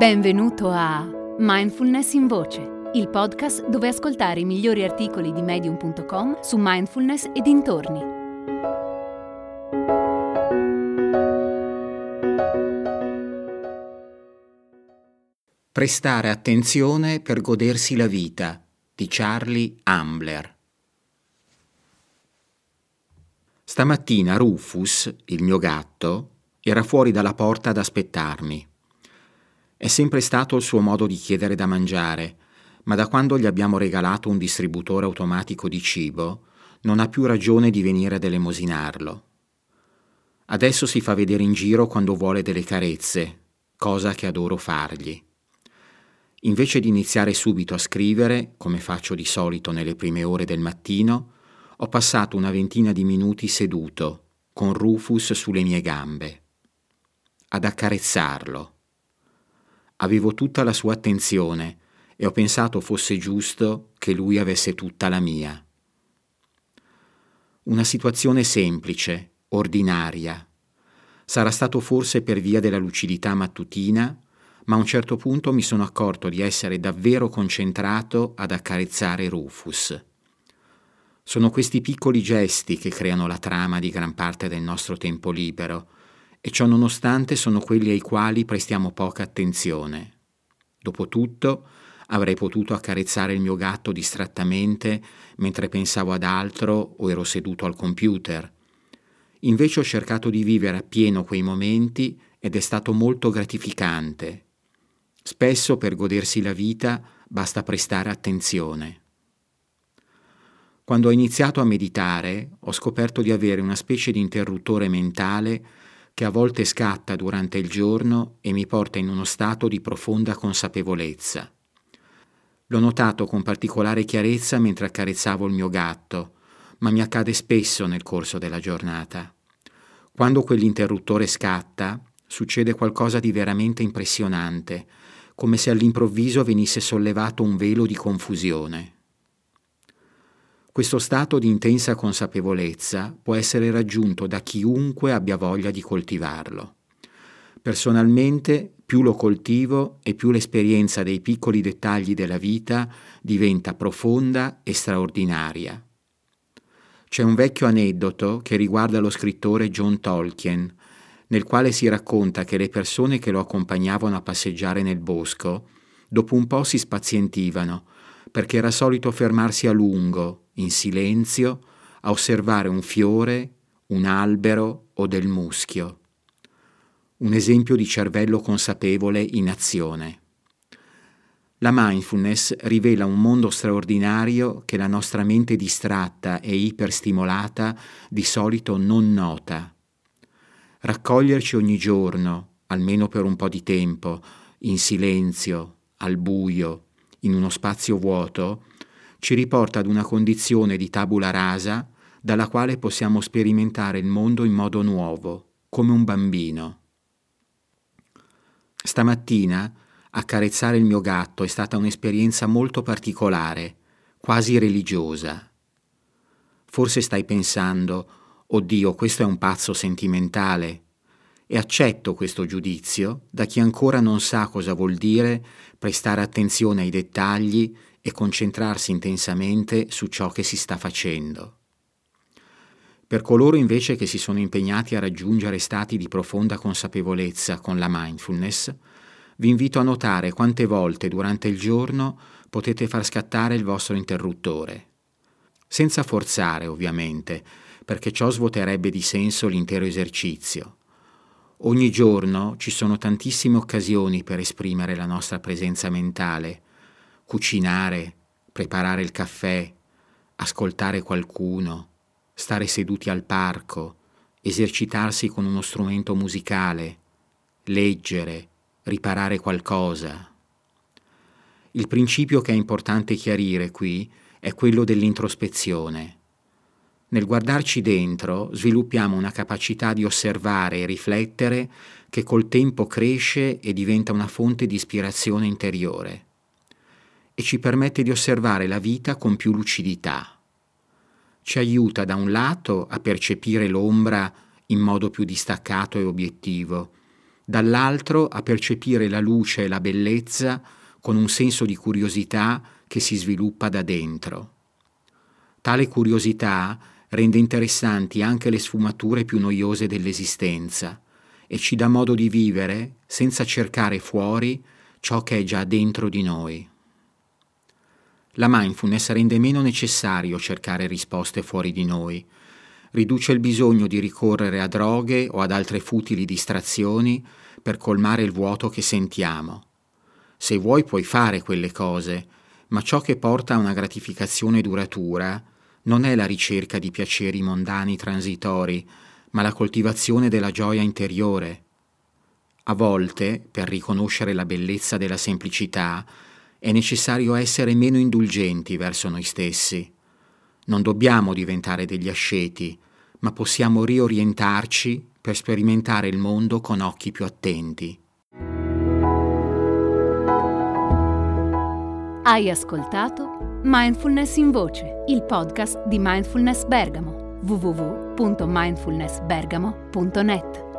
Benvenuto a Mindfulness in Voce, il podcast dove ascoltare i migliori articoli di medium.com su mindfulness e dintorni. Prestare attenzione per godersi la vita di Charlie Ambler. Stamattina Rufus, il mio gatto, era fuori dalla porta ad aspettarmi. È sempre stato il suo modo di chiedere da mangiare, ma da quando gli abbiamo regalato un distributore automatico di cibo, non ha più ragione di venire ad elemosinarlo. Adesso si fa vedere in giro quando vuole delle carezze, cosa che adoro fargli. Invece di iniziare subito a scrivere, come faccio di solito nelle prime ore del mattino, ho passato una ventina di minuti seduto, con Rufus sulle mie gambe, ad accarezzarlo Avevo tutta la sua attenzione e ho pensato fosse giusto che lui avesse tutta la mia. Una situazione semplice, ordinaria. Sarà stato forse per via della lucidità mattutina, ma a un certo punto mi sono accorto di essere davvero concentrato ad accarezzare Rufus. Sono questi piccoli gesti che creano la trama di gran parte del nostro tempo libero, e ciò nonostante sono quelli ai quali prestiamo poca attenzione. Dopotutto, avrei potuto accarezzare il mio gatto distrattamente mentre pensavo ad altro o ero seduto al computer. Invece ho cercato di vivere appieno quei momenti ed è stato molto gratificante. Spesso per godersi la vita basta prestare attenzione. Quando ho iniziato a meditare ho scoperto di avere una specie di interruttore mentale che a volte scatta durante il giorno e mi porta in uno stato di profonda consapevolezza. L'ho notato con particolare chiarezza mentre accarezzavo il mio gatto, ma mi accade spesso nel corso della giornata. Quando quell'interruttore scatta, succede qualcosa di veramente impressionante, come se all'improvviso venisse sollevato un velo di confusione. Questo stato di intensa consapevolezza può essere raggiunto da chiunque abbia voglia di coltivarlo. Personalmente, più lo coltivo e più l'esperienza dei piccoli dettagli della vita diventa profonda e straordinaria. C'è un vecchio aneddoto che riguarda lo scrittore John Tolkien, nel quale si racconta che le persone che lo accompagnavano a passeggiare nel bosco, dopo un po' si spazientivano, perché era solito fermarsi a lungo, in silenzio, a osservare un fiore, un albero o del muschio. Un esempio di cervello consapevole in azione. La mindfulness rivela un mondo straordinario che la nostra mente distratta e iperstimolata di solito non nota. Raccoglierci ogni giorno, almeno per un po' di tempo, in silenzio, al buio, in uno spazio vuoto, ci riporta ad una condizione di tabula rasa dalla quale possiamo sperimentare il mondo in modo nuovo, come un bambino. Stamattina accarezzare il mio gatto è stata un'esperienza molto particolare, quasi religiosa. Forse stai pensando, oddio, questo è un pazzo sentimentale, e accetto questo giudizio da chi ancora non sa cosa vuol dire prestare attenzione ai dettagli e concentrarsi intensamente su ciò che si sta facendo. Per coloro invece che si sono impegnati a raggiungere stati di profonda consapevolezza con la mindfulness, vi invito a notare quante volte durante il giorno potete far scattare il vostro interruttore. Senza forzare, ovviamente, perché ciò svuoterebbe di senso l'intero esercizio. Ogni giorno ci sono tantissime occasioni per esprimere la nostra presenza mentale, cucinare, preparare il caffè, ascoltare qualcuno, stare seduti al parco, esercitarsi con uno strumento musicale, leggere, riparare qualcosa. Il principio che è importante chiarire qui è quello dell'introspezione. Nel guardarci dentro sviluppiamo una capacità di osservare e riflettere che col tempo cresce e diventa una fonte di ispirazione interiore e ci permette di osservare la vita con più lucidità. Ci aiuta da un lato a percepire l'ombra in modo più distaccato e obiettivo, dall'altro a percepire la luce e la bellezza con un senso di curiosità che si sviluppa da dentro. Tale curiosità rende interessanti anche le sfumature più noiose dell'esistenza e ci dà modo di vivere senza cercare fuori ciò che è già dentro di noi. La mindfulness rende meno necessario cercare risposte fuori di noi, riduce il bisogno di ricorrere a droghe o ad altre futili distrazioni per colmare il vuoto che sentiamo. Se vuoi puoi fare quelle cose, ma ciò che porta a una gratificazione duratura non è la ricerca di piaceri mondani transitori, ma la coltivazione della gioia interiore. A volte, per riconoscere la bellezza della semplicità, è necessario essere meno indulgenti verso noi stessi. Non dobbiamo diventare degli asceti, ma possiamo riorientarci per sperimentare il mondo con occhi più attenti. Hai ascoltato Mindfulness in Voce, il podcast di Mindfulness Bergamo www.mindfulnessbergamo.net